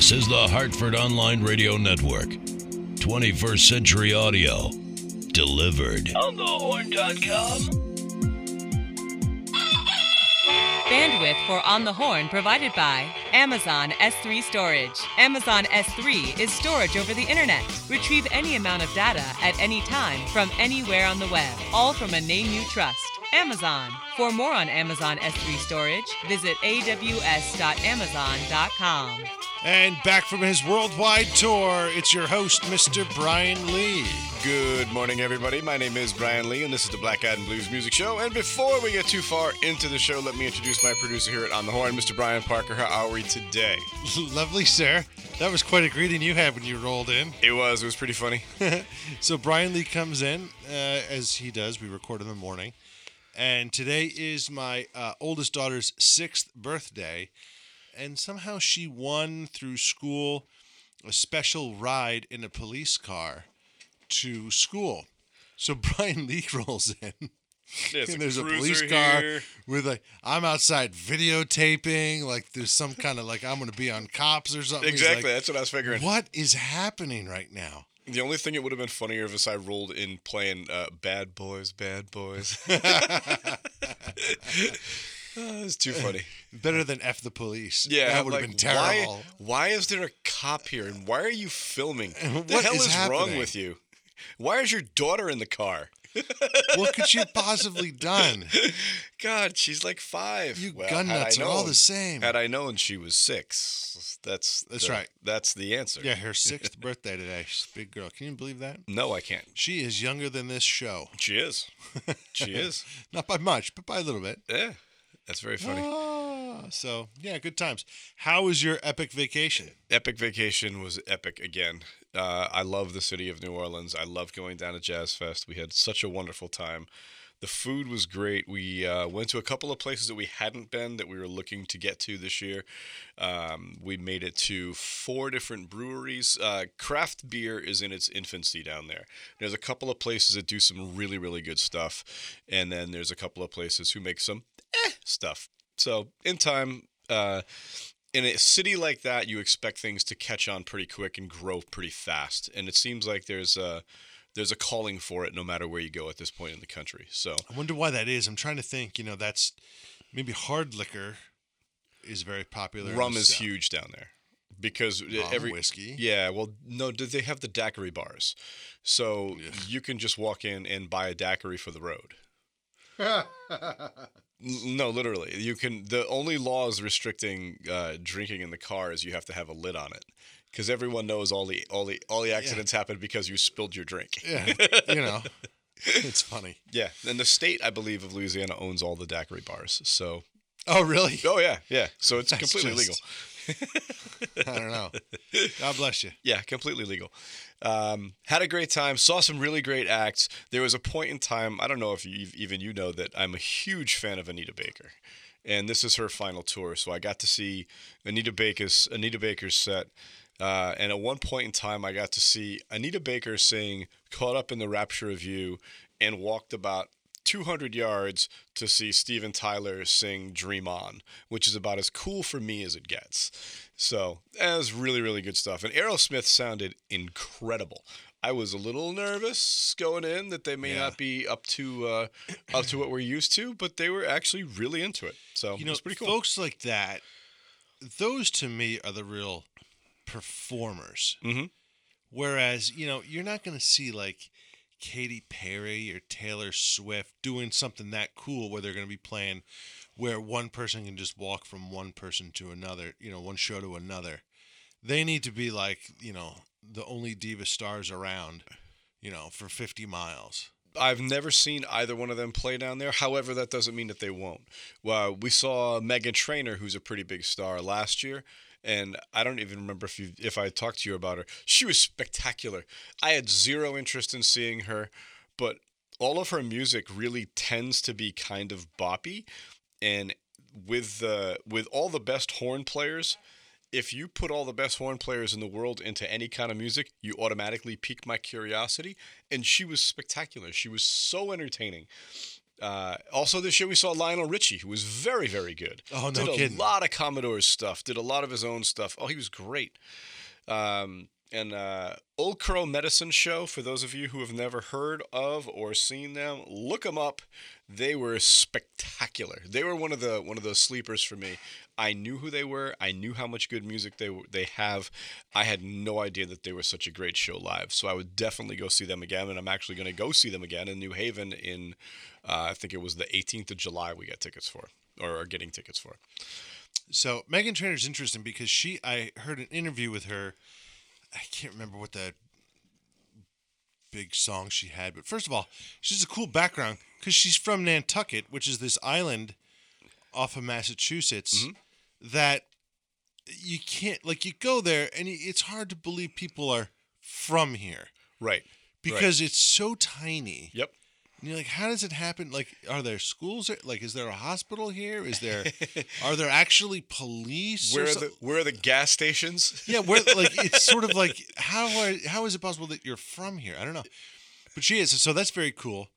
This is the Hartford Online Radio Network. 21st Century Audio. Delivered. On the horn.com. Bandwidth for On the Horn provided by Amazon S3 Storage. Amazon S3 is storage over the internet. Retrieve any amount of data at any time from anywhere on the web, all from a name you trust. Amazon. For more on Amazon S3 storage, visit aws.amazon.com. And back from his worldwide tour, it's your host, Mr. Brian Lee. Good morning, everybody. My name is Brian Lee, and this is the Black Eyed and Blues Music Show. And before we get too far into the show, let me introduce my producer here at On the Horn, Mr. Brian Parker. How are we today? Lovely, sir. That was quite a greeting you had when you rolled in. It was. It was pretty funny. so Brian Lee comes in, uh, as he does. We record in the morning. And today is my uh, oldest daughter's sixth birthday. And somehow she won through school a special ride in a police car to school. So Brian Lee rolls in. There's and a there's a police car here. with like I'm outside videotaping, like there's some kind of like I'm gonna be on cops or something. Exactly. like, That's what I was figuring. what is happening right now? The only thing it would have been funnier if I rolled in playing uh, "Bad Boys, Bad Boys." Oh, it's too funny. Better than F the police. Yeah, that would like, have been terrible. Why, why is there a cop here, and why are you filming? What the hell is is, wrong with you? Why is your daughter in the car? What could she have possibly done? God, she's like five. You Well, gun nuts are all the same. Had I known she was six, that's That's the- right. That's the answer. Yeah, her sixth birthday today. She's a big girl. Can you believe that? No, I can't. She is younger than this show. She is. She is. Not by much, but by a little bit. Yeah, that's very funny. Ah, so yeah, good times. How was your epic vacation? Epic Vacation was epic again. Uh, I love the city of New Orleans. I love going down to Jazz Fest. We had such a wonderful time. The food was great. We uh, went to a couple of places that we hadn't been that we were looking to get to this year. Um, we made it to four different breweries. Uh, craft beer is in its infancy down there. There's a couple of places that do some really, really good stuff. And then there's a couple of places who make some eh stuff. So in time, uh, in a city like that, you expect things to catch on pretty quick and grow pretty fast. And it seems like there's a there's a calling for it no matter where you go at this point in the country. So I wonder why that is. I'm trying to think. You know, that's maybe hard liquor is very popular. rum is South. huge down there because Rum, every whiskey. Yeah, well, no, do they have the daiquiri bars? So Yeah. you can just walk in and buy a daiquiri for the road. No, literally, you can. The only laws restricting uh, drinking in the car is you have to have a lid on it, because everyone knows all the all the all the accidents happen because you spilled your drink. Yeah, you know, it's funny. Yeah, and the state, I believe, of Louisiana owns all the daiquiri bars. So, Oh, really? oh yeah, yeah. So it's That's completely legal. I don't know. God bless you. Yeah, completely legal. Um, had a great time. Saw some really great acts. There was a point in time. I don't know if you, even you know that I'm a huge fan of Anita Baker, and this is her final tour. So I got to see Anita Baker's Anita Baker's set. Uh, and at one point in time, I got to see Anita Baker sing "Caught Up in the Rapture of You," and walked about 200 yards to see Steven Tyler sing Dream On, which is about as cool for me as it gets. So that was really, really good stuff. And Aerosmith sounded incredible. I was a little nervous going in that they may Yeah. not be up to uh, up to what we're used to, but they were actually really into it. So You know, was pretty cool. folks like that, those to me are the real performers. Mhm. Whereas, you know, you're not going to see like Katy Perry or Taylor Swift doing something that cool where they're going to be playing where one person can just walk from one person to another, you know, one show to another. They need to be like, you know, the only diva stars around, you know, for 50 miles. I've never seen either one of them play down there. However, that doesn't mean that they won't. Well, we saw Meghan Trainor, who's a pretty big star, last year, and I don't even remember if you if I talked to you about her. She was spectacular. I had zero interest in seeing her, but all of her music really tends to be kind of boppy, and with the with all the best horn players. If you put all the best horn players in the world into any kind of music, you automatically pique my curiosity. And she was spectacular. She was so entertaining. Uh, also, this year we saw Lionel Richie, who was very, very good. Oh, no did a lot of Commodore's stuff. Did a lot of his own stuff. Oh, he was great. Um, and uh, Old Crow Medicine Show, for those of you who have never heard of or seen them, look them up. They were spectacular. They were one of the one of those sleepers for me. I knew who they were. I knew how much good music they they have. I had no idea that they were such a great show live. So I would definitely go see them again, and I'm actually going to go see them again in New Haven in uh, I think it was the 18th of July. We got tickets for or are getting tickets for. So Meghan Trainor's interesting because she I heard an interview with her. I can't remember what that big song she had, but first of all, she's a cool background because she's from Nantucket, which is this island off of Massachusetts mm-hmm. that you can't like you go there and it's hard to believe people are from here Right. because it's so tiny. Yep. And you're like, how does it happen? Like, are there schools? Like, is there a hospital here? Is there, are there actually police? Where are the where are the gas stations? yeah, where like it's sort of like how are, how is it possible that you're from here? I don't know, but she is. So that's very cool.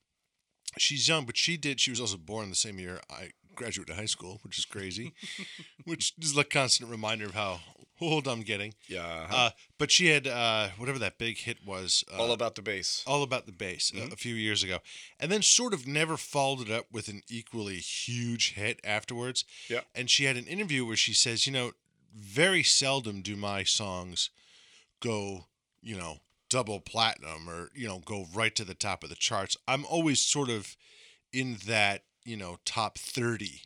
She's young, but she did. She was also born the same year I graduated high school, which is crazy. which is a constant reminder of how old I'm getting. Yeah. uh-huh. Uh, but she had uh, whatever that big hit was. Uh, All about the bass. all about the bass uh, a few years ago, and then sort of never followed it up with an equally huge hit afterwards. Yeah. And she had an interview where she says, you know, very seldom do my songs go, you know, double platinum or you know go right to the top of the charts. I'm always sort of in that you know top thirty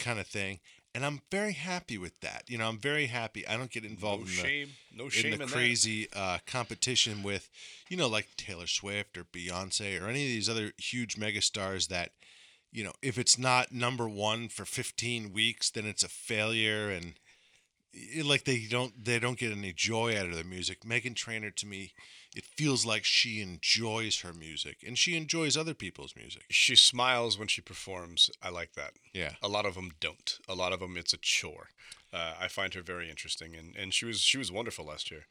kind of thing. And I'm very happy with that. You know, I'm very happy. I don't get involved No in the, shame. No shame in in the that. crazy uh, competition with, you know, like Taylor Swift or Beyonce or any of these other huge megastars that, you know, if it's not number one for 15 weeks, then it's a failure and it- like they don't they don't get any joy out of their music. Meghan Trainor to me, it feels like she enjoys her music and she enjoys other people's music. She smiles when she performs. I like that. Yeah. A lot of them don't. A lot of them, it's a chore. Uh, I find her very interesting, and, and she was she was wonderful last year.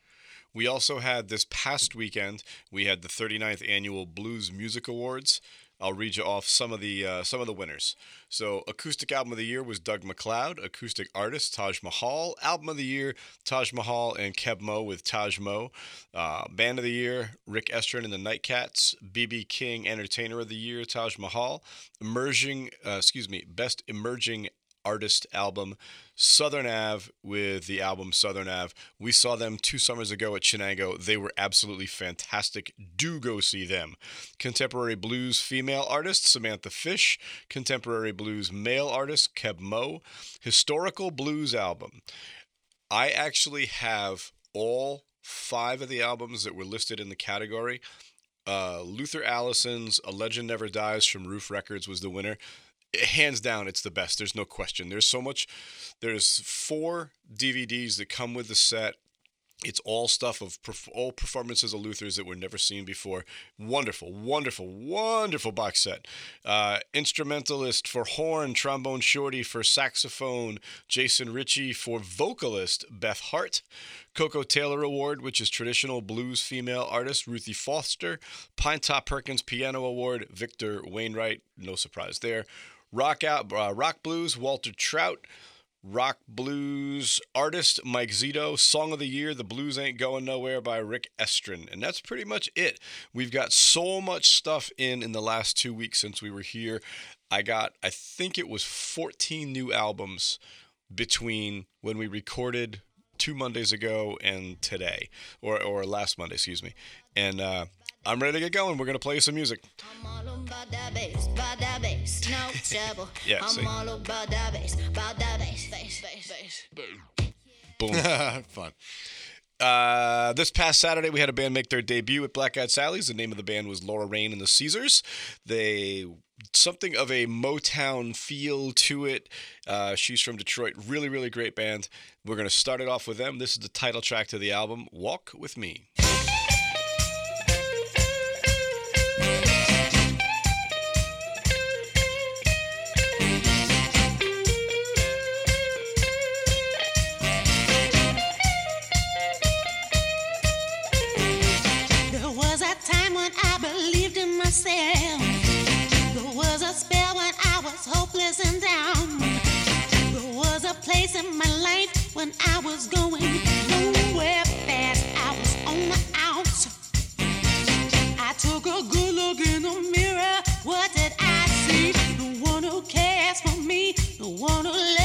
We also had this past weekend. We had the 39th annual Blues Music Awards. I'll read you off some of the uh, some of the winners. So, acoustic album of the year was Doug MacLeod. Acoustic artist Taj Mahal. Album of the year Taj Mahal and Keb Mo with Taj Mo. Uh, band of the year Rick Estrin and the Nightcats. BB King Entertainer of the year Taj Mahal. Emerging, uh, excuse me, best emerging artist album Southern Ave with the album Southern Ave. We saw them two summers ago at Chenango. They were absolutely fantastic. Do go see them. Contemporary blues female artist Samantha Fish. Contemporary blues male artist Keb Mo. Historical blues album. I actually have all five of the albums that were listed in the category. Uh, Luther Allison's A Legend Never Dies from Ruf Records was the winner. Hands down, it's the best. There's no question. There's so much. There's four DVDs that come with the set. It's all stuff of perf- all performances of Luther's that were never seen before. Wonderful, wonderful, wonderful box set. Uh, instrumentalist for horn, trombone shorty for saxophone, Jason Ricci for vocalist, Beth Hart. Koko Taylor Award, which is traditional blues female artist, Ruthie Foster. Pinetop Perkins Piano Award, Victor Wainwright. No surprise there. Rock out, uh, rock blues, Walter Trout. Rock blues artist Mike Zito, song of the year, The Blues Ain't Going Nowhere by Rick Estrin. And that's pretty much it. We've got so much stuff in in the last two weeks since we were here. I got, I think it was 14 new albums between when we recorded two Mondays ago and today, or, or last Monday, excuse me. And uh, I'm ready to get going. We're going to play some music. I'm all about that bass, about that bass, no trouble. Yeah, I'm see. all about that bass, about that bass, bass, bass, bass. Boom. Fun. Uh, this past Saturday, we had a band make their debut at Black Eyed Sally's. The name of the band was Laura Rain and the Caesars. They something of a Motown feel to it. Uh, she's from Detroit. Really, really great band. We're gonna start it off with them. This is the title track to the album, "Walk with Me." when I was going nowhere fast. I was on the out. I took a good look in the mirror. What did I see? No one who cares for me, no one who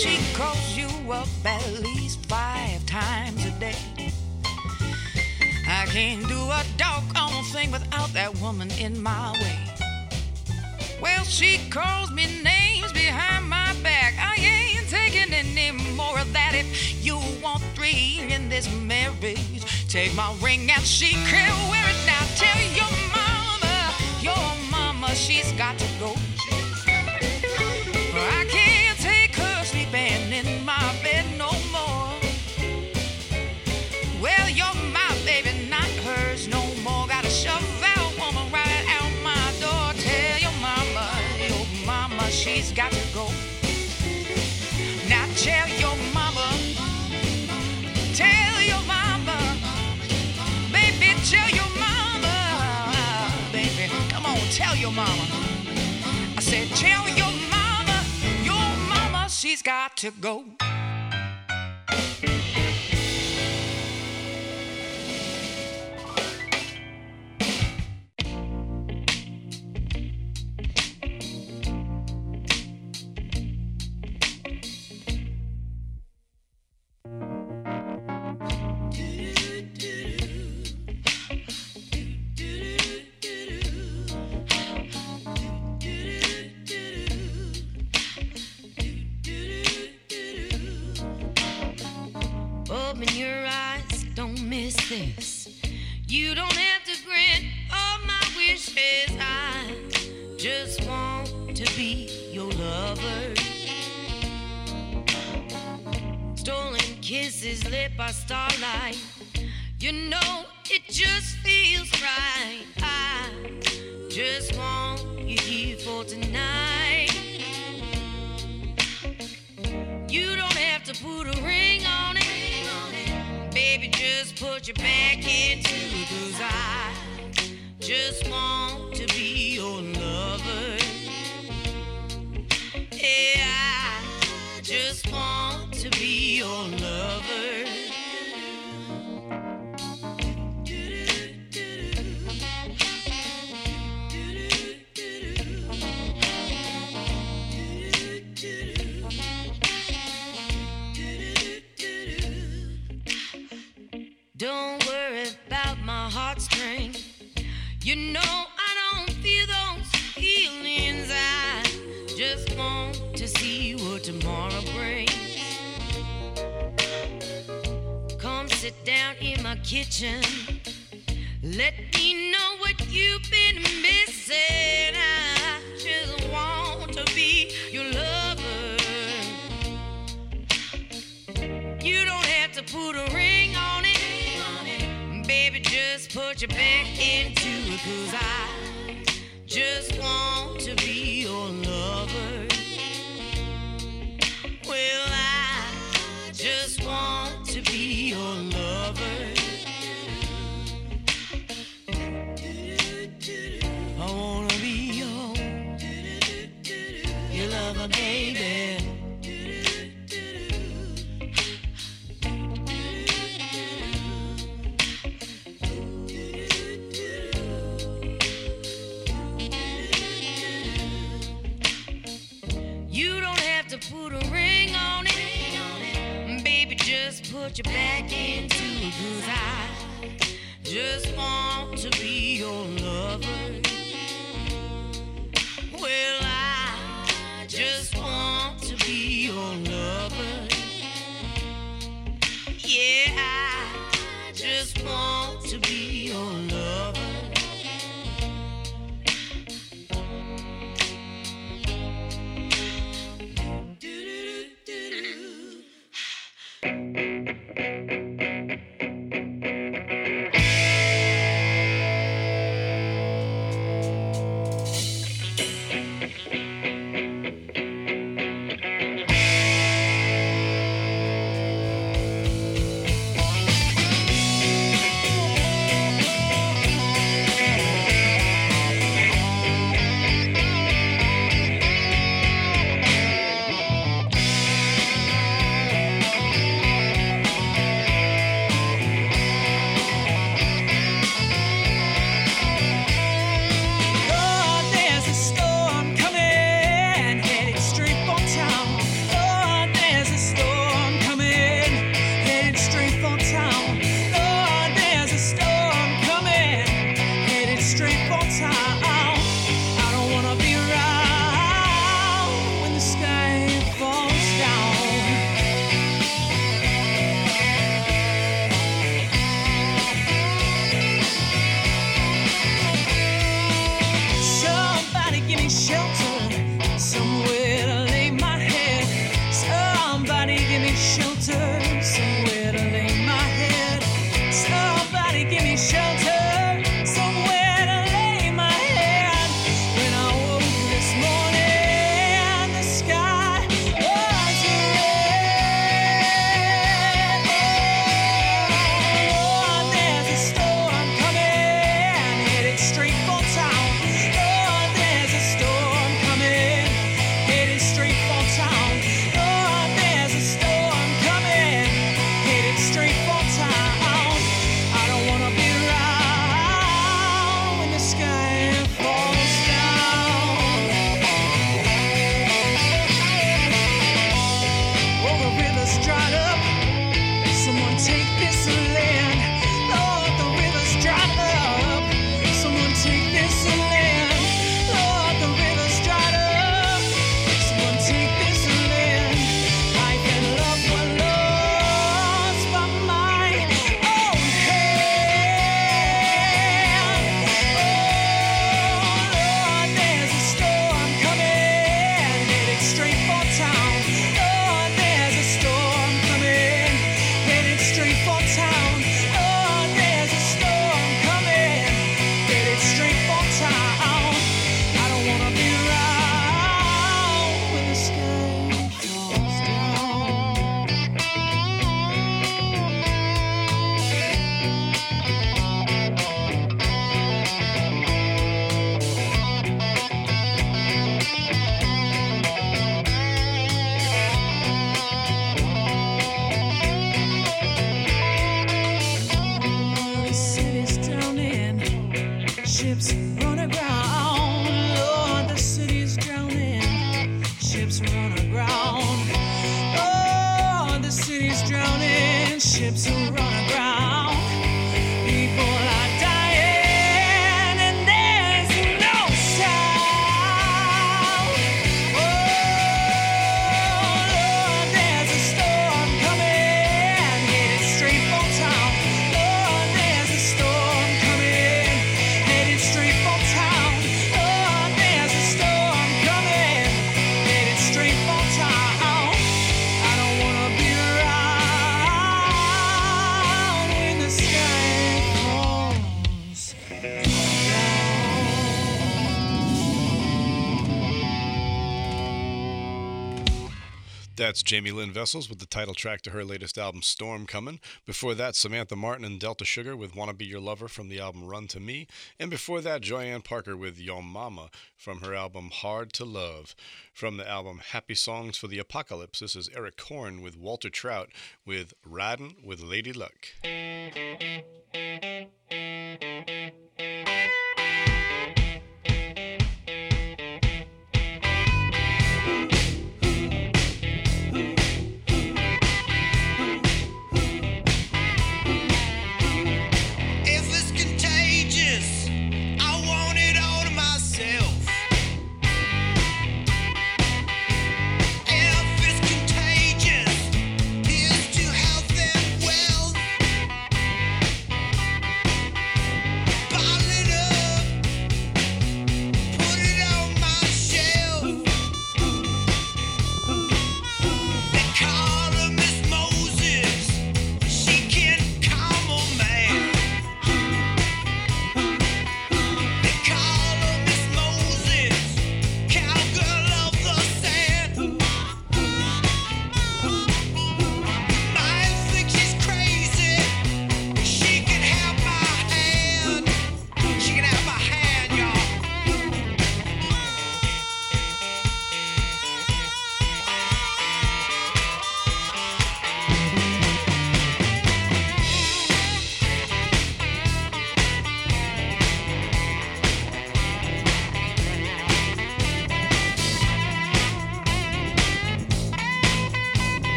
She calls you up at least five times a day. I can't do a doggone thing without that woman in my way. Well, she calls me names behind my back. I ain't taking any more of that. If you want three in this marriage, take my ring and she can wear it. Now tell your mama, your mama, she's got to go to go. Ships That's Jamie Lynn Vessels with the title track to her latest album, Storm Coming. Before that, Samantha Martin and Delta Sugar with Wanna Be Your Lover from the album Run to Me. And before that, Joyann Parker with Yo Mama from her album Hard to Love. From the album Happy Songs for the Apocalypse, this is Eric Korn with Walter Trout with Riding with Lady Luck.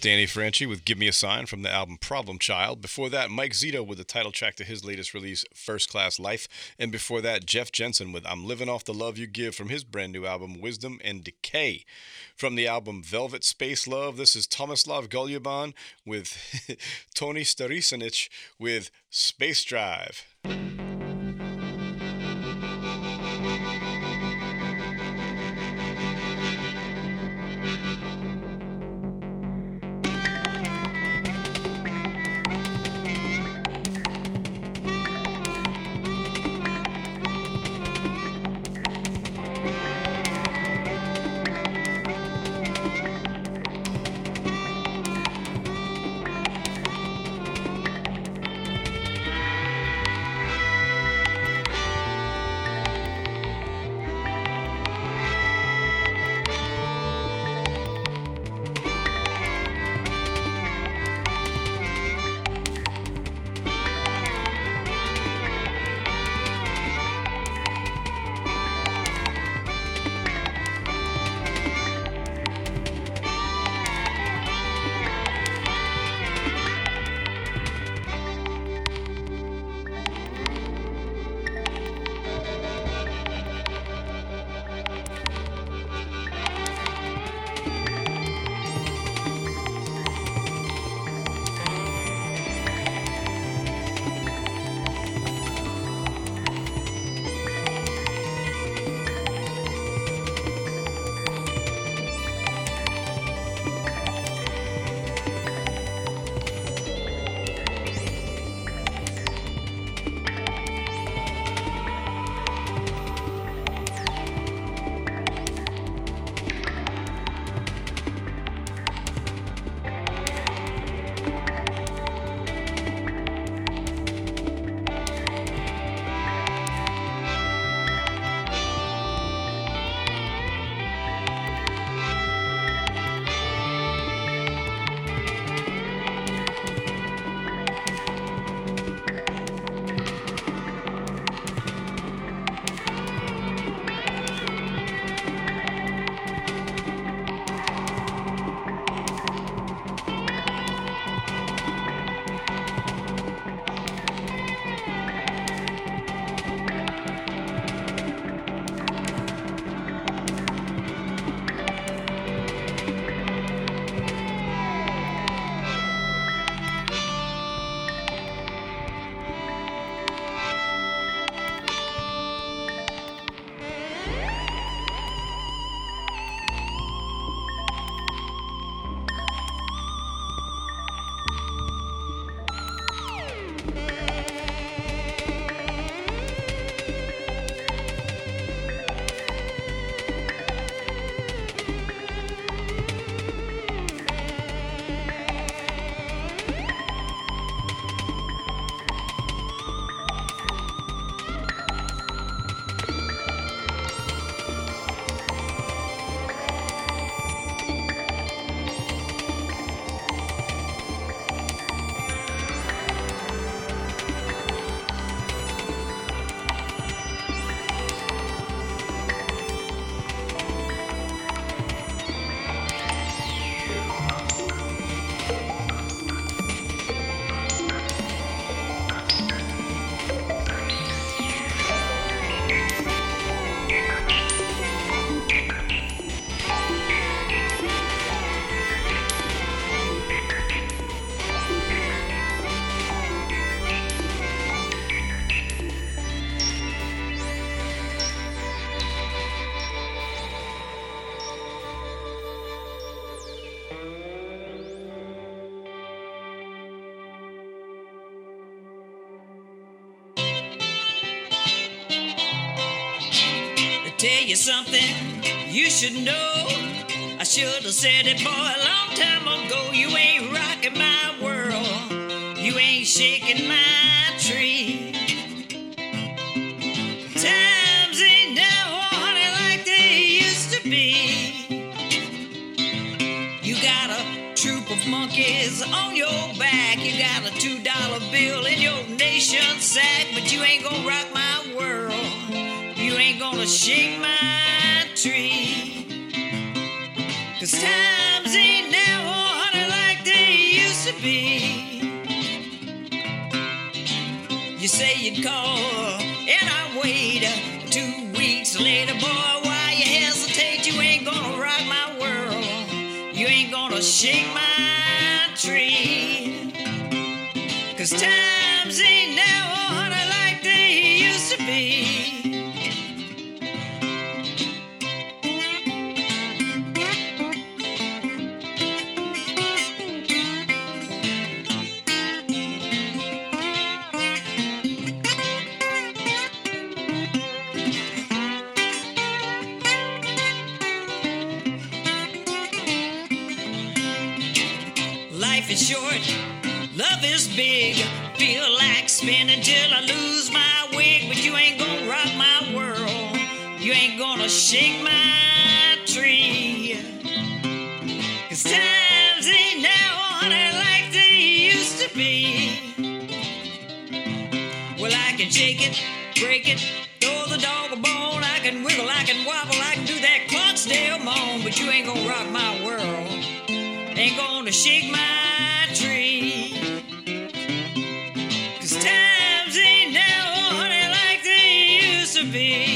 Danny Franchi with Give Me a Sign from the album Problem Child. Before that, Mike Zito with the title track to his latest release, First Class Life. And before that, Jeff Jensen with I'm Living Off the Love You Give from his brand new album, Wisdom and Decay. From the album Velvet Space Love, this is Tomislav Goluban with Tony Starešinić with Space Drive. Something you should know. I should have said it, boy, a long time ago. You ain't rocking my world. You ain't shaking my to be.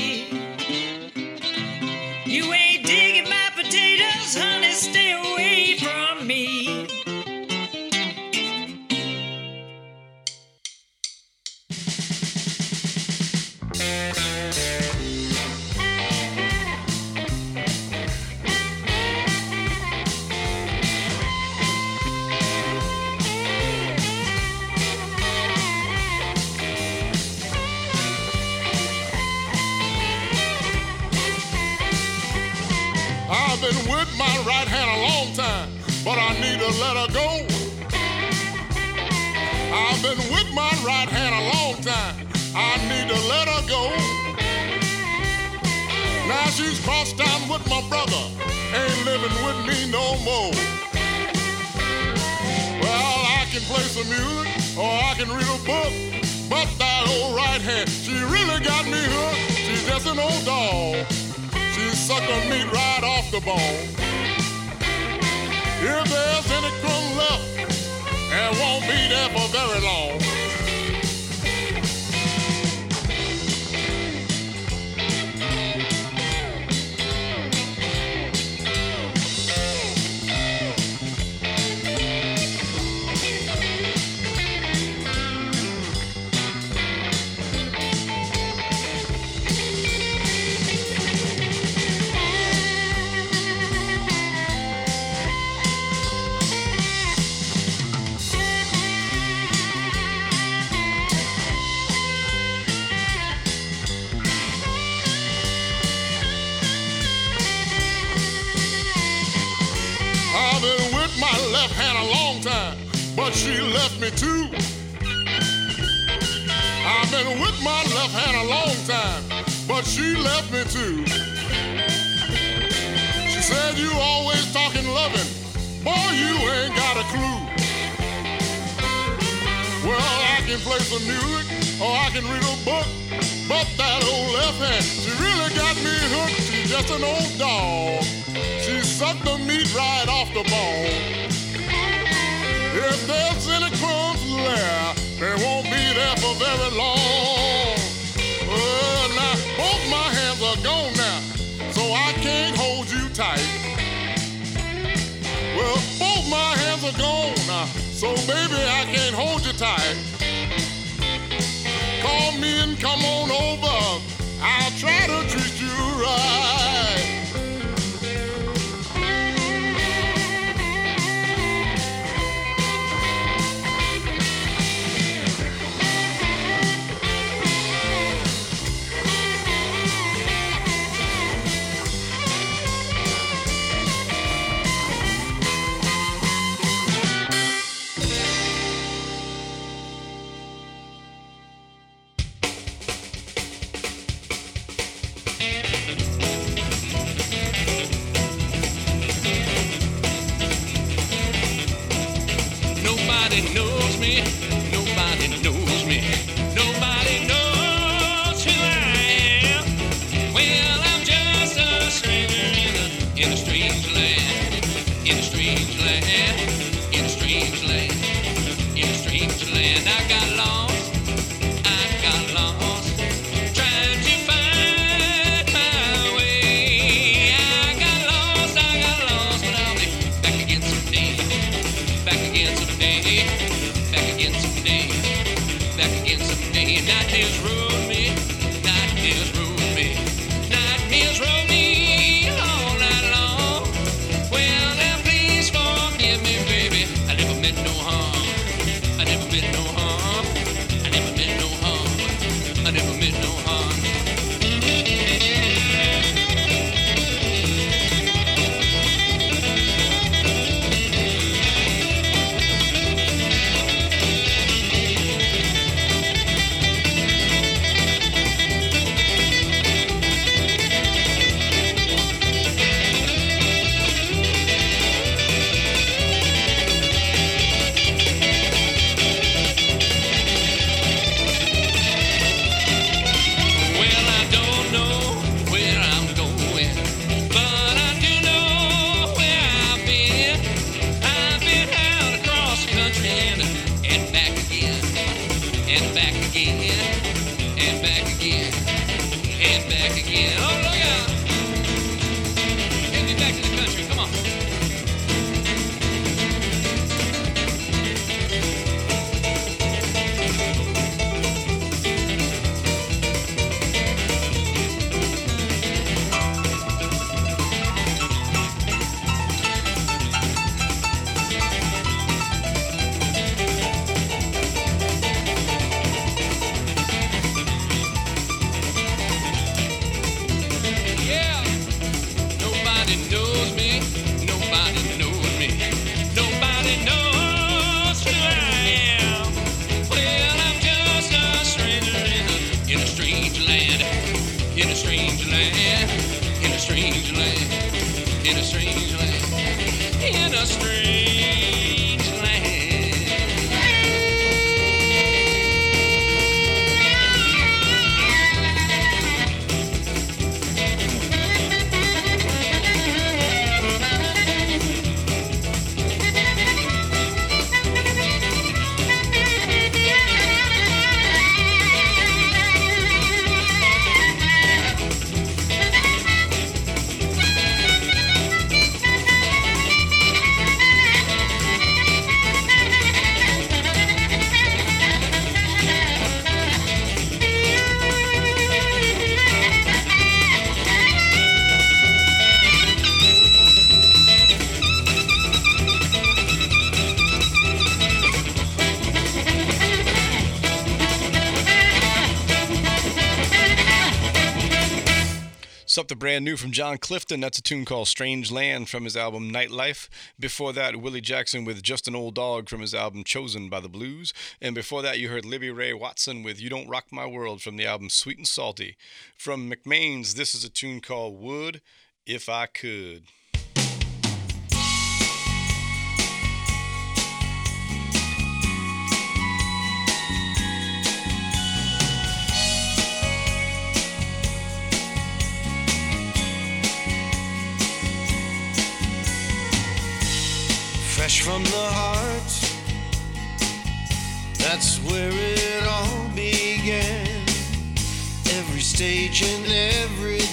New from John Clifton. That's a tune called Strange Land from his album Nightlife. Before that, Willie Jackson with Just an Old Dog from his album Chosen by the Blues. And before that, you heard Libby Rae Watson with You Don't Rock My World from the album Sweet and Salty. From McMain's, this is a tune called Would If I Could. Fresh from the heart. That's where it all began. Every stage and every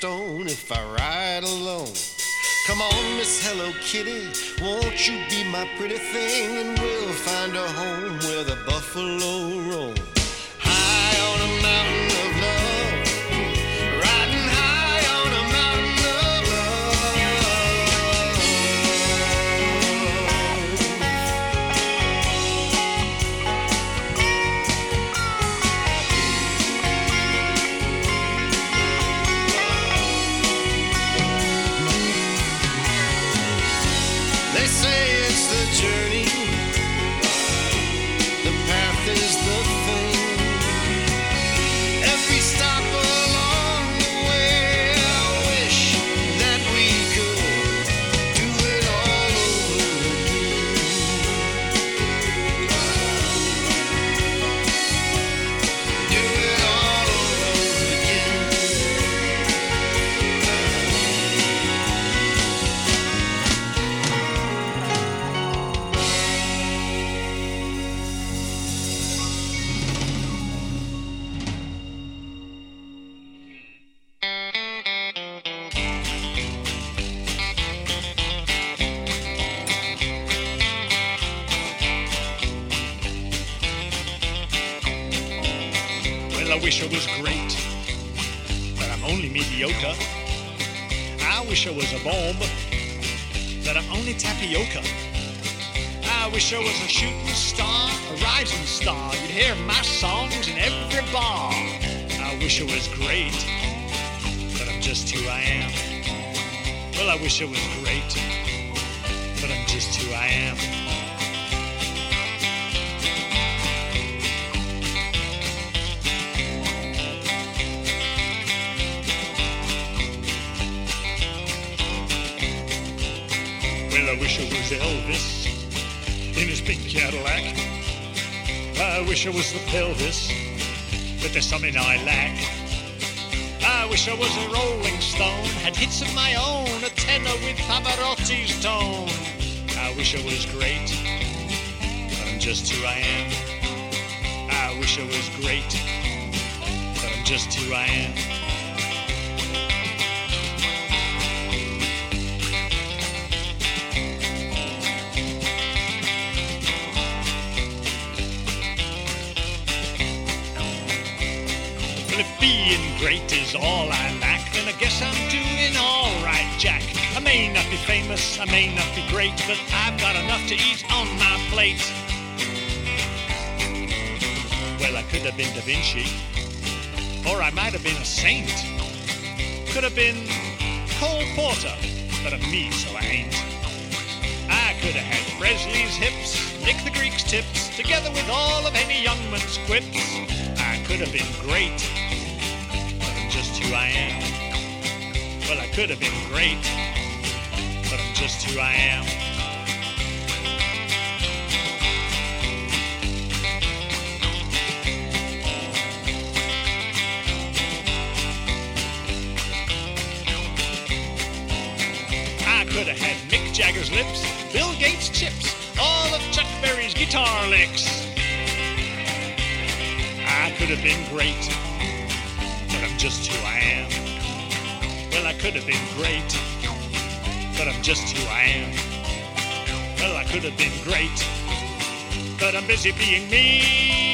stone if I ride alone. Come on, Miss Hello Kitty, won't you be my pretty thing, and we'll find a home where the buffalo rising star. You'd hear my songs in every bar. I wish I was great, but I'm just who I am. Well, I wish I was great, but I'm just who I am. Well, I wish I was Elvis in his pink Cadillac. I wish I was the pelvis, but there's something I lack. I wish I was a Rolling Stone, had hits of my own, a tenor with Pavarotti's tone. I wish I was great, but I'm just who I am. I wish I was great, but I'm just who I am. Great is all I lack, then I guess I'm doing all right, Jack. I may not be famous, I may not be great, but I've got enough to eat on my plate. Well, I could have been Da Vinci, or I might have been a saint. Could have been Cole Porter, but I'm me, so I ain't. I could have had Presley's hips, Nick the Greek's tips, together with all of any young man's quips. I could have been great, who I am. Well, I could have been great, but I'm just who I am. I could have had Mick Jagger's lips, Bill Gates' chips, all of Chuck Berry's guitar licks. I could have been great, just who I am. Well, I could have been great, but I'm just who I am. Well, I could have been great, but I'm busy being me.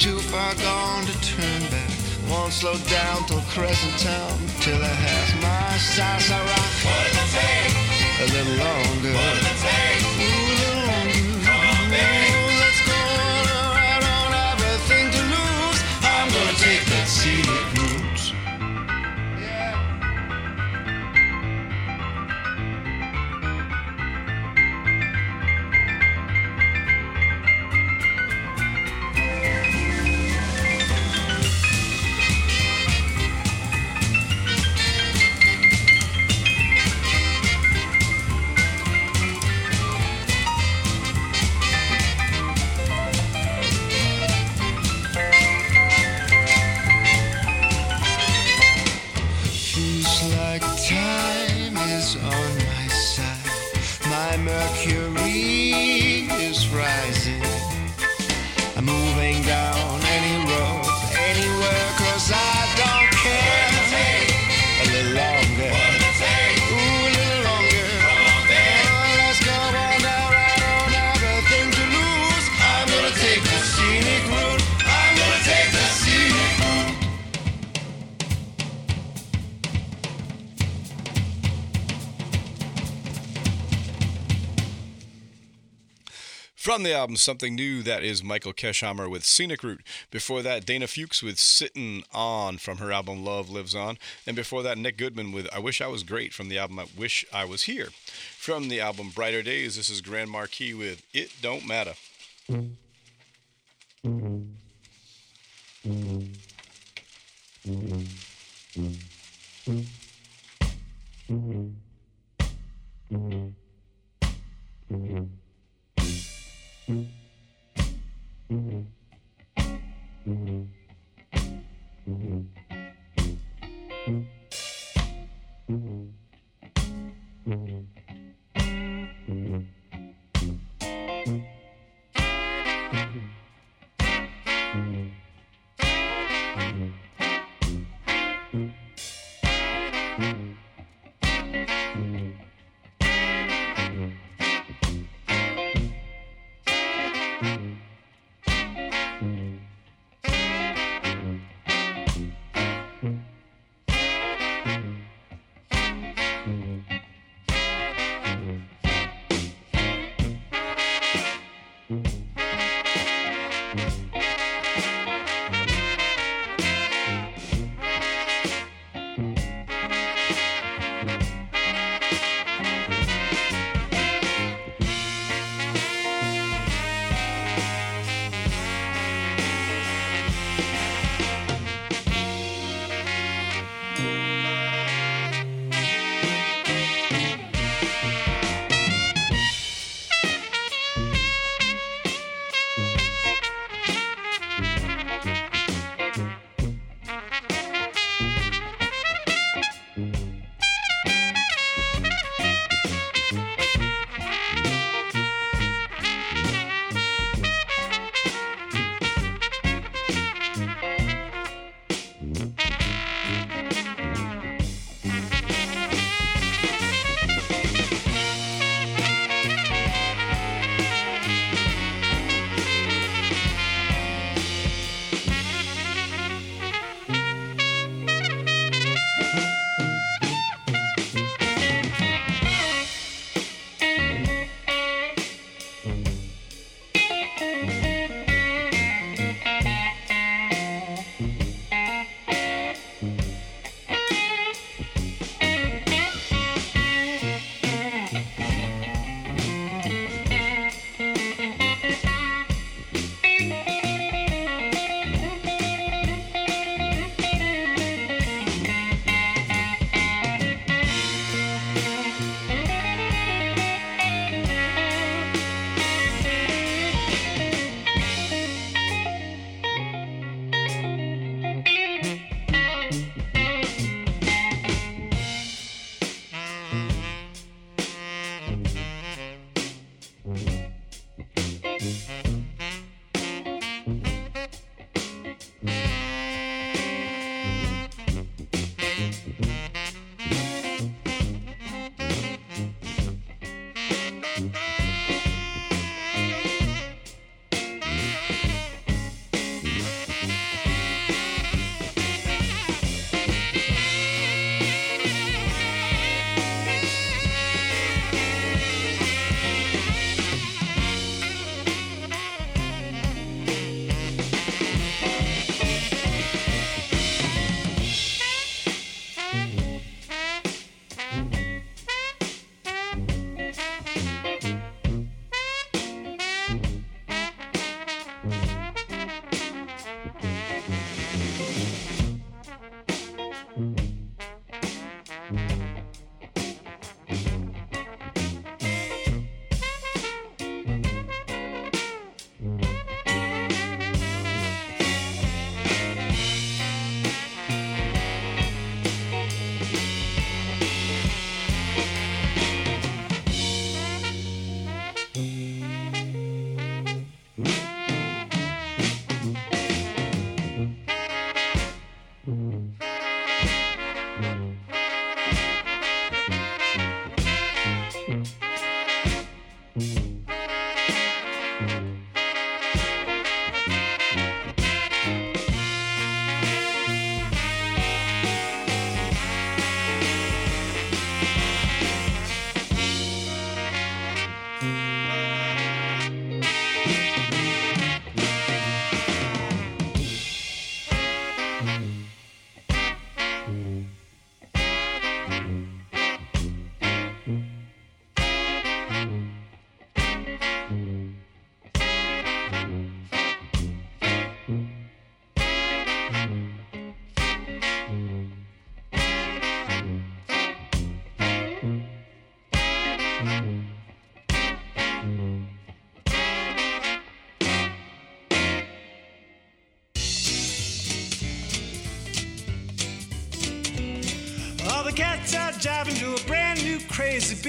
Too far gone to turn back. Won't slow down till Crescent Town till I have my rock. Does it take? A little longer. From the album Something New, that is Michael Keschhammer with Scenic Route. Before that, Dana Fuchs with Sitting On from her album Love Lives On. And before that, Nick Goodman with I Wish I Was Great from the album I Wish I Was Here. From the album Brighter Days, this is Grand Marquis with It Don't Matter. Mm-hmm. Mm-hmm.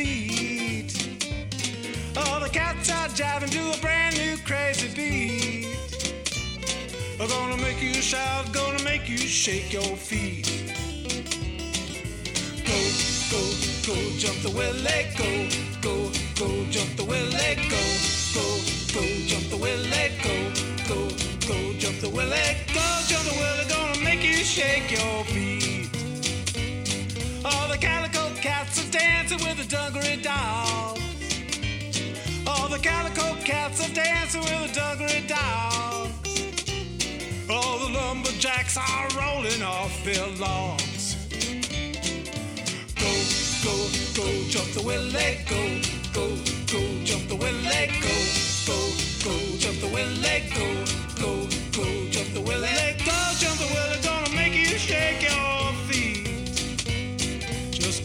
Beat. Oh, the cats are jiving to a brand new crazy beat. I'm gonna make you shout, gonna make you shake your feet. Go, go, go, jump the willie, go, go, go, jump the willie, go, go, go, jump the willie, go, go, go, jump the willie, go, jump the willie, gonna make you shake your feet. All the calico cats are dancing with the dungaree dolls. All the calico cats are dancing with the dungaree dolls. All the lumberjacks are rolling off their logs. Go, go, go, jump the willie, go, go, go, jump the willie, go, go, go, jump the willie, go, go, go, jump the willie, go, jump the willie, gonna make you shake your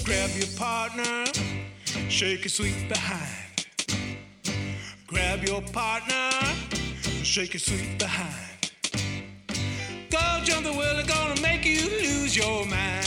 grab your partner, shake your sweet behind. Grab your partner, shake your sweet behind. Go jump the willie, gonna make you lose your mind.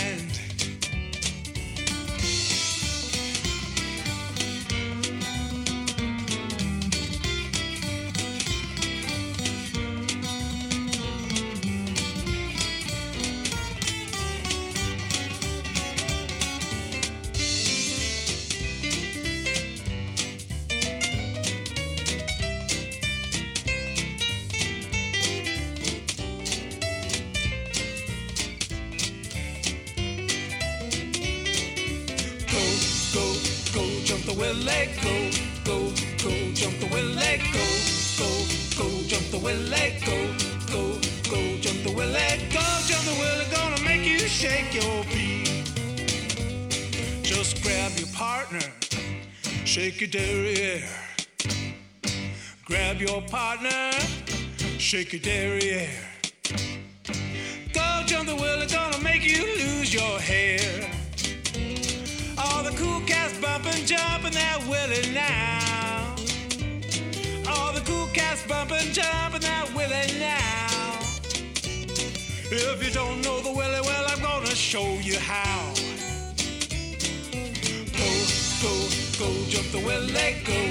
Willie, go, go, go, jump the willie, go, go, go, jump the willie, go, go, go, jump the willie, go, jump the willie, gonna make you shake your feet. Just grab your partner, shake your derriere. Grab your partner, shake your derriere. Go jump the willie, gonna make you lose your hair. All the cool cats jumping that willie now. All the cool cats bumping, jumping that willie now. If you don't know the willie, well, I'm gonna show you how. Go, go, go, jump the willie, go,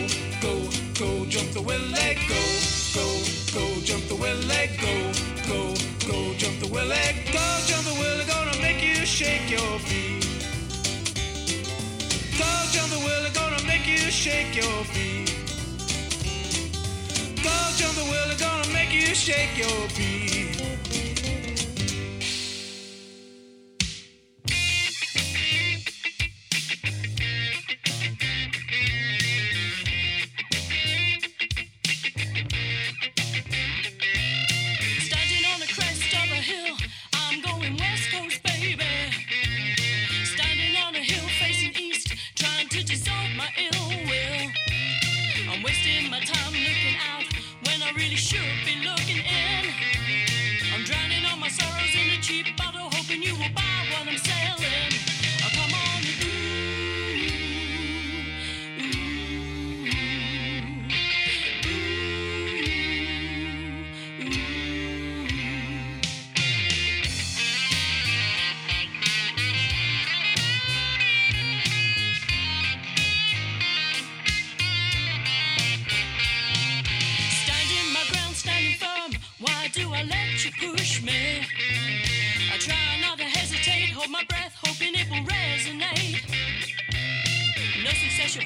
go, go, jump the willie, go, go, go, jump the willie, go, go, go, jump the willie, go, jump the willie, gonna make you shake your feet. Go jump the willie, gonna make you shake your feet. Go jump the willie, gonna make you shake your feet.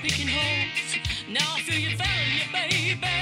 Picking holes. Now I feel your failure, baby.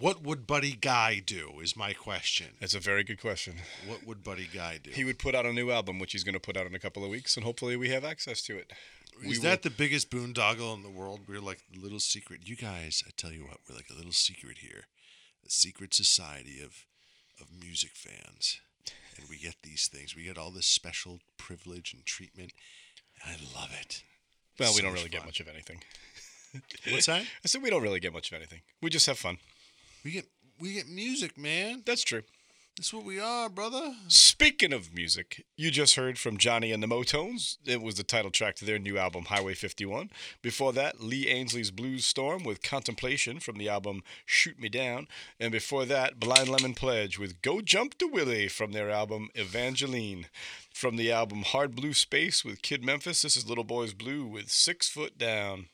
What would Buddy Guy do? Is my question. That's a very good question. What would Buddy Guy do? He would put out a new album, which he's going to put out in a couple of weeks, and hopefully we have access to it. Is We that the biggest boondoggle in the world? We're like the little secret. You guys, I tell you what, we're like a little secret here, a secret society of of music fans, and we get these things. We get all this special privilege and treatment. And I love it. Well, we don't really get much of anything. What's that? I said we don't really get much of anything. We just have fun. We get we get music, man. That's true. That's what we are, brother. Speaking of music, you just heard from Johnny and the Motones. It was the title track to their new album, Highway 51. Before that, Lee Ainsley's Blues Storm with Contemplation from the album Shoot Me Down. And before that, Blind Lemon Pledge with Go Jump to Willie from their album Evangeline. From the album Hard Blue Space with Kid Memphis, this is Little Boys Blue with Six Foot Down.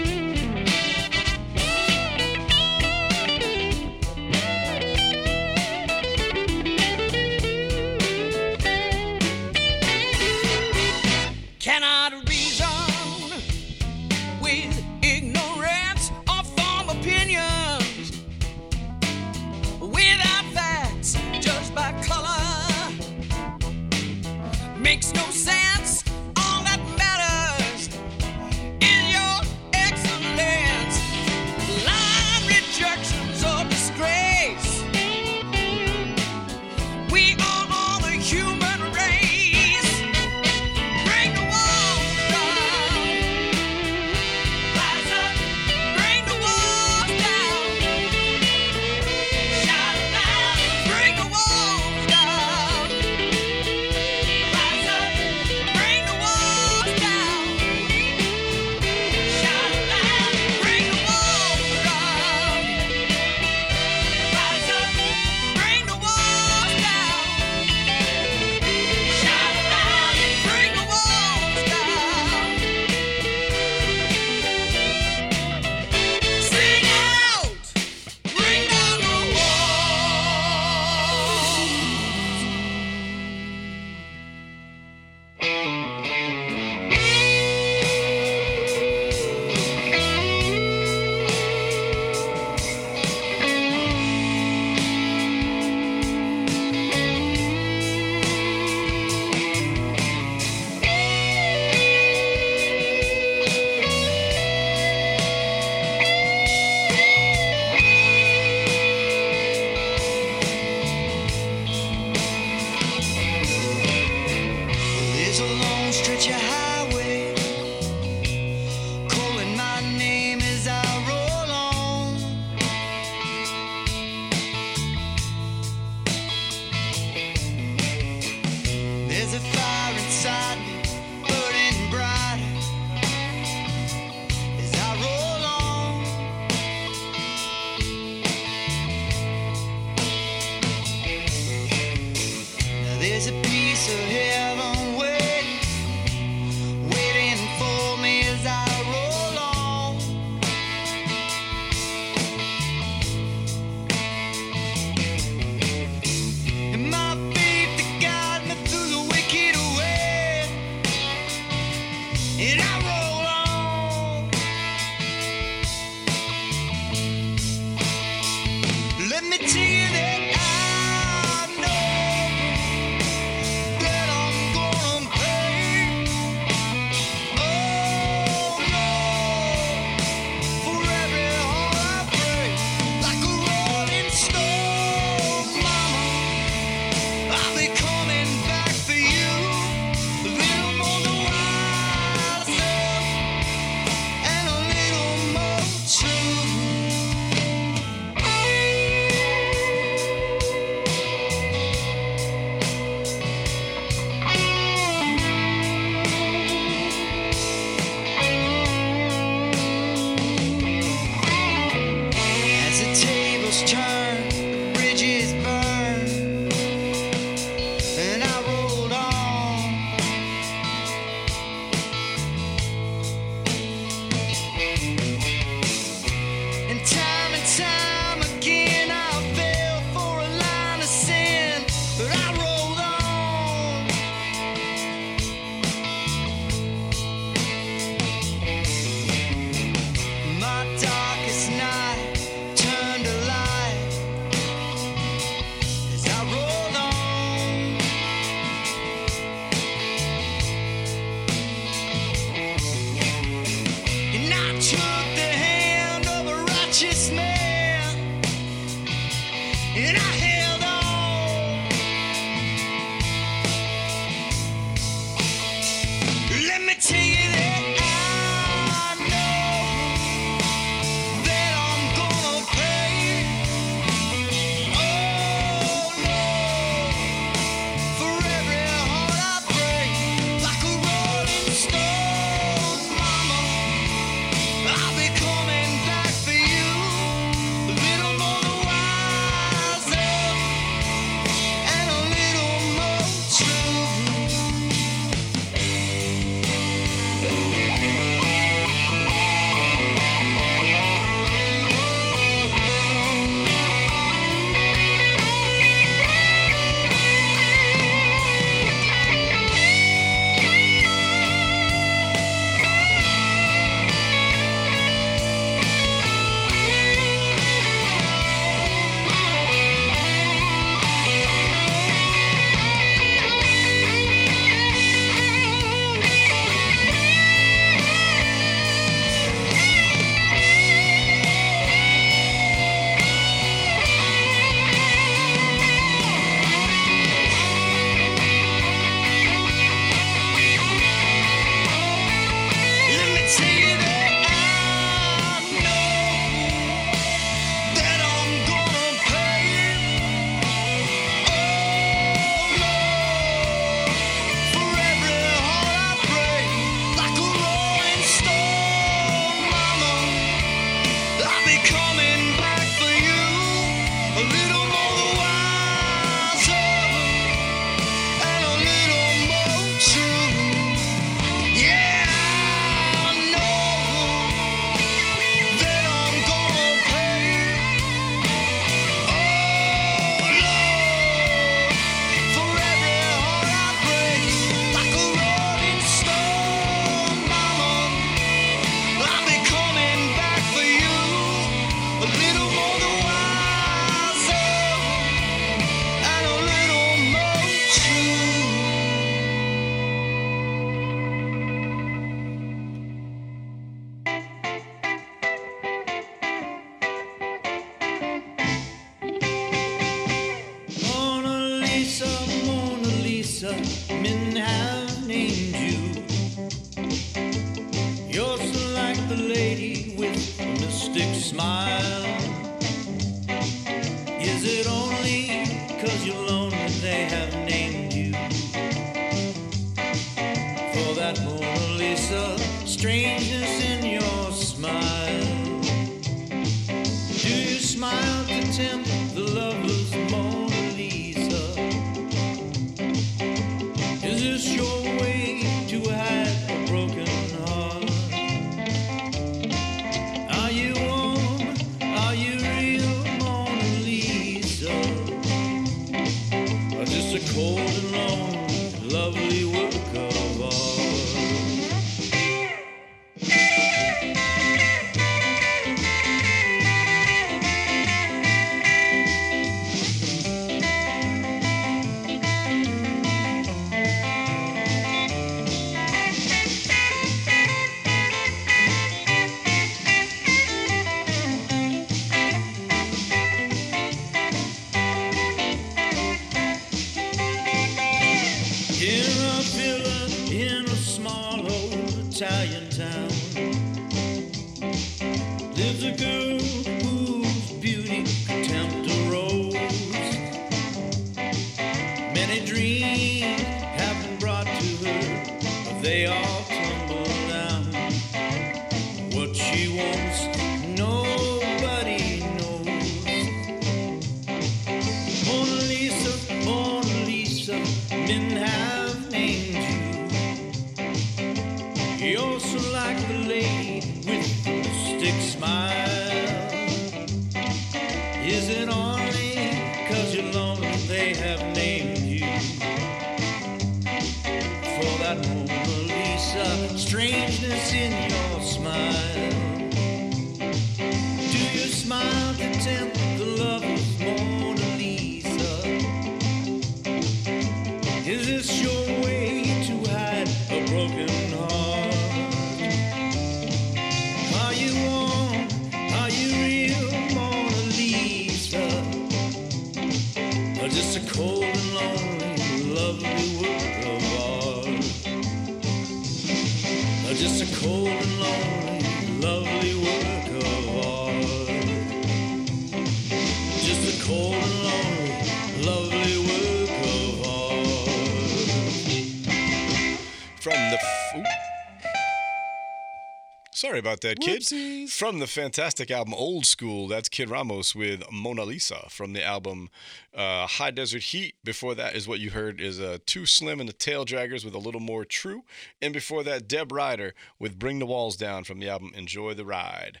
about that, kid. Whoopsies. From the fantastic album Old School, that's Kid Ramos with Mona Lisa from the album uh, High Desert Heat. Before that is what you heard is uh, Too Slim and the Taildraggers with A Little More True. And before that, Deb Ryder with Bring the Walls Down from the album Enjoy the Ride.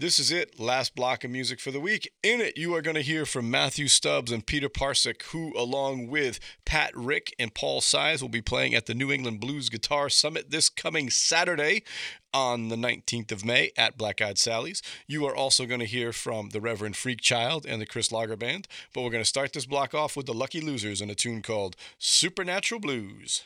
This is it, last block of music for the week. In it, you are going to hear from Matthew Stubbs and Peter Parcek, who, along with Pat Rick and Paul Size, will be playing at the New England Blues Guitar Summit this coming Saturday on the 19th of May at Black Eyed Sally's. You are also going to hear from the Reverend Freakchild and the Kris Lager Band, but we're going to start this block off with the Lucky Losers in a tune called Supernatural Blues.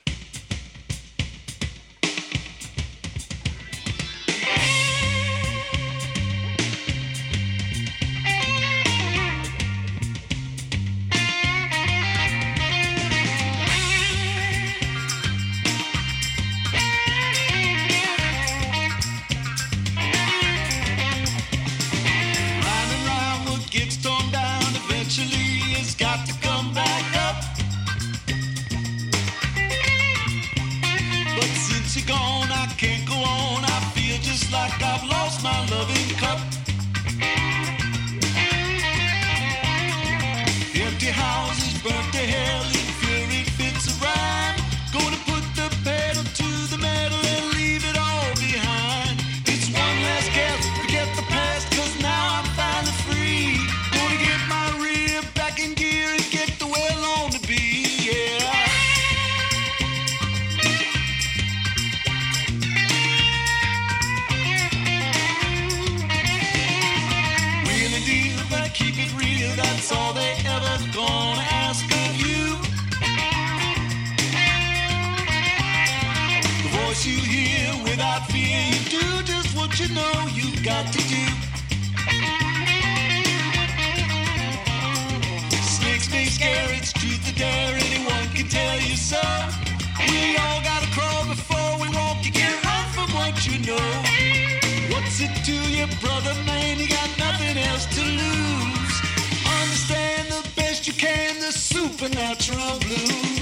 you know you've got to do. Snakes may scare, it's truth or dare, anyone can tell you so. We all gotta crawl before we walk, you can't run from what you know. What's it to your brother man? You got nothing else to lose. Understand the best you can the supernatural blues.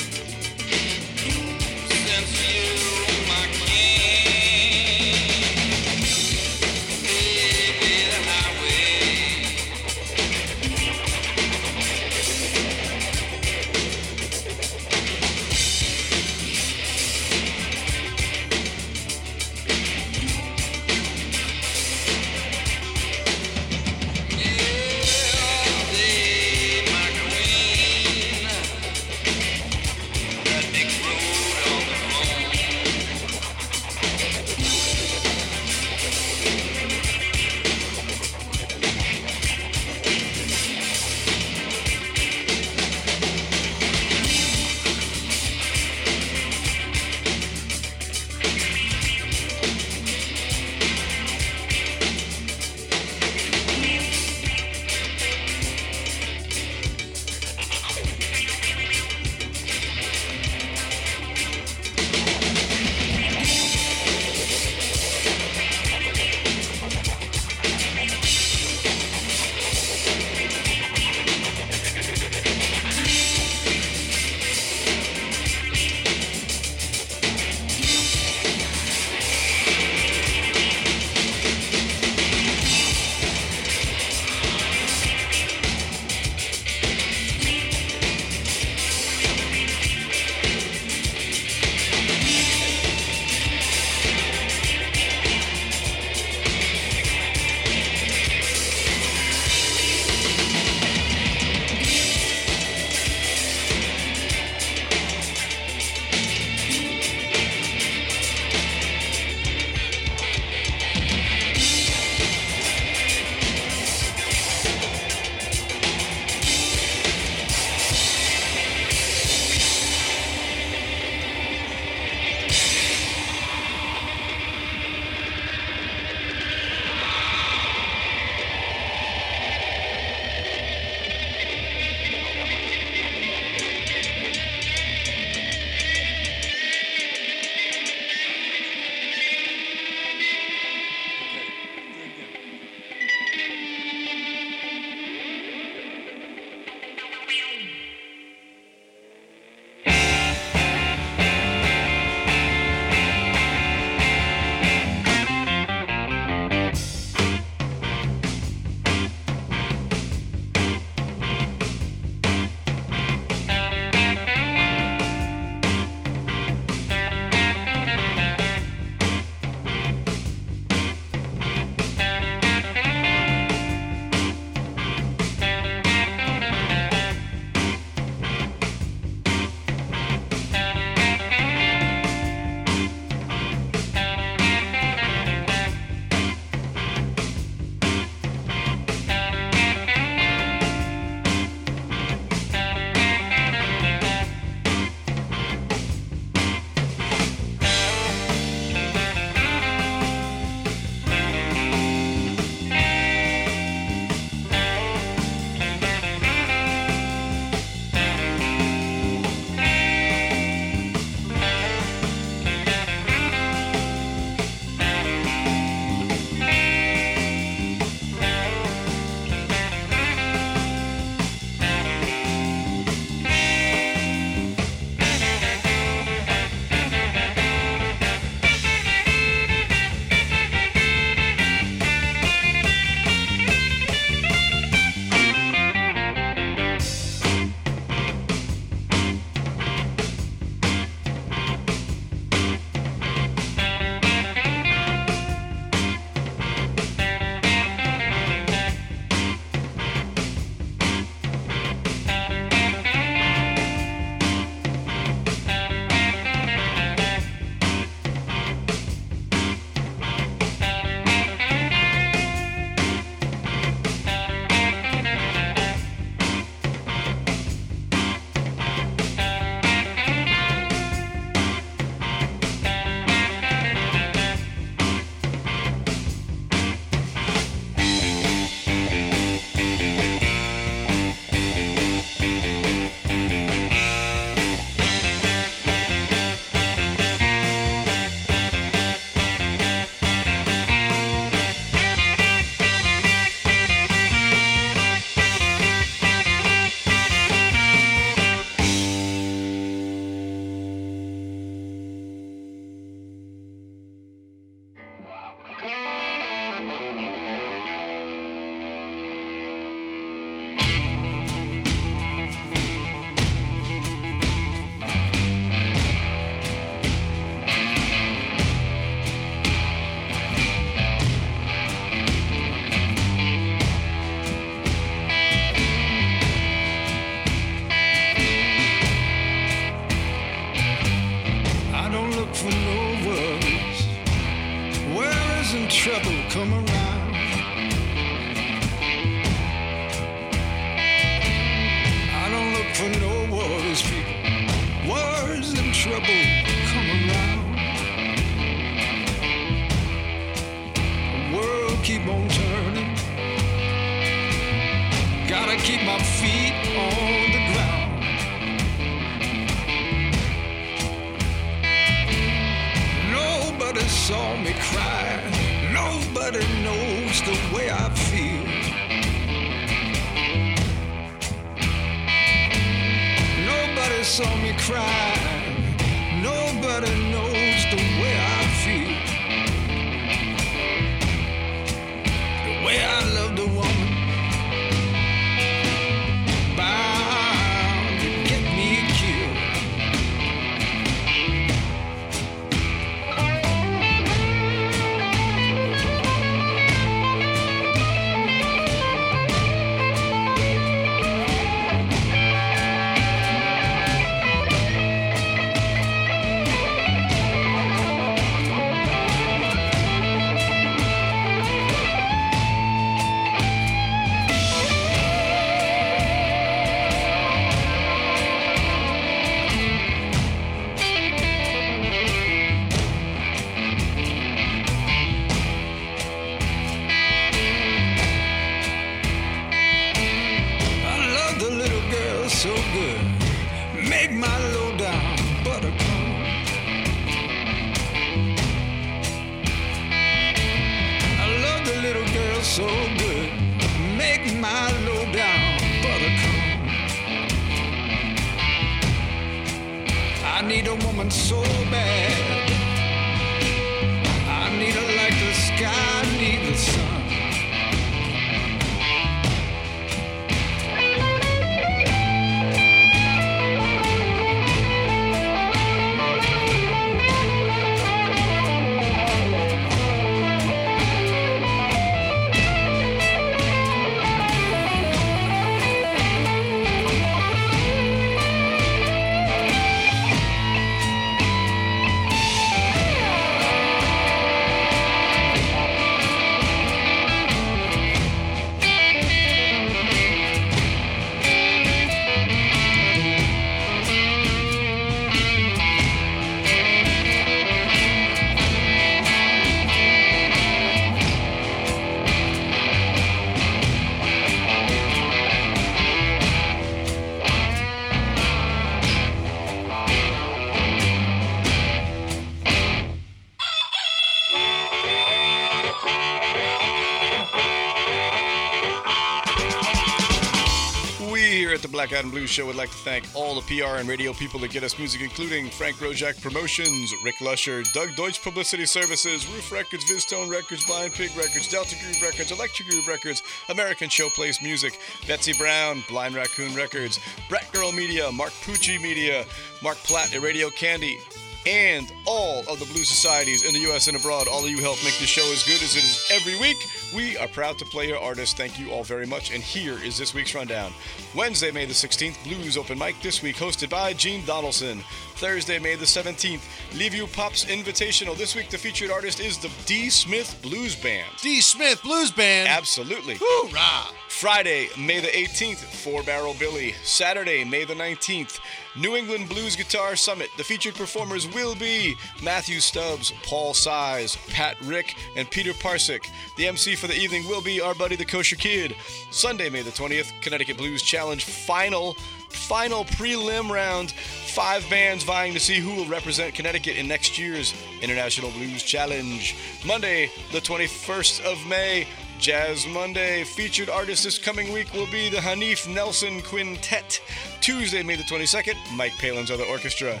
And Blues Show would like to thank all the PR and radio people that get us music, including Frank Roszak Promotions, Rick Lusher, Doug Deutsch Publicity Services, Ruf Records, VizzTone Records, Blind Pig Records, Delta Groove Records, Electric Groove Records, American Showplace Music, Betsy Brown, Blind Raccoon Records, Brat Girl Media, Mark Pucci Media, Mark Platt at Radio Candy, and all of the Blue Societies in the U.S. and abroad. All of you help make the show as good as it is every week. We are proud to play your artists. Thank you all very much. And here is this week's rundown. Wednesday, May the 16th, Blues Open Mic this week, hosted by Gene Donaldson. Thursday, May the 17th, Leave You Pops Invitational. This week, the featured artist is the D. Smith Blues Band. D. Smith Blues Band. Absolutely. Hoorah! Friday, May the 18th, Four Barrel Billy. Saturday, May the 19th, New England Blues Guitar Summit. The featured performers will be Matthew Stubbs, Paul Size, Pat Rick, and Peter Parcek. The MC for the evening will be our buddy the Kosher Kid. Sunday, May the 20th, Connecticut Blues Challenge final final prelim round. Five bands vying to see who will represent Connecticut in next year's International Blues Challenge. Monday, the 21st of May, Jazz Monday. Featured artist this coming week will be the Hanif Nelson Quintet. Tuesday, May the 22nd, Mike Palin's Other Orchestra.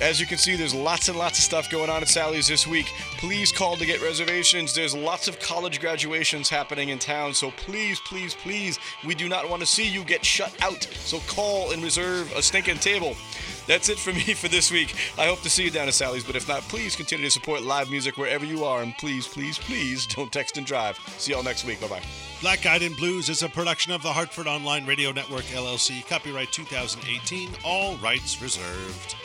As you can see, there's lots and lots of stuff going on at Sally's this week. Please call to get reservations. There's lots of college graduations happening in town, so please, please, please, we do not want to see you get shut out. So call and reserve a stinking table. That's it for me for this week. I hope to see you down at Sally's, but if not, please continue to support live music wherever you are, and please, please, please don't text and drive. See y'all next week. Bye bye. Black Eyed and Blues is a production of the Hartford Online Radio Network LLC. Copyright 2018. All rights reserved.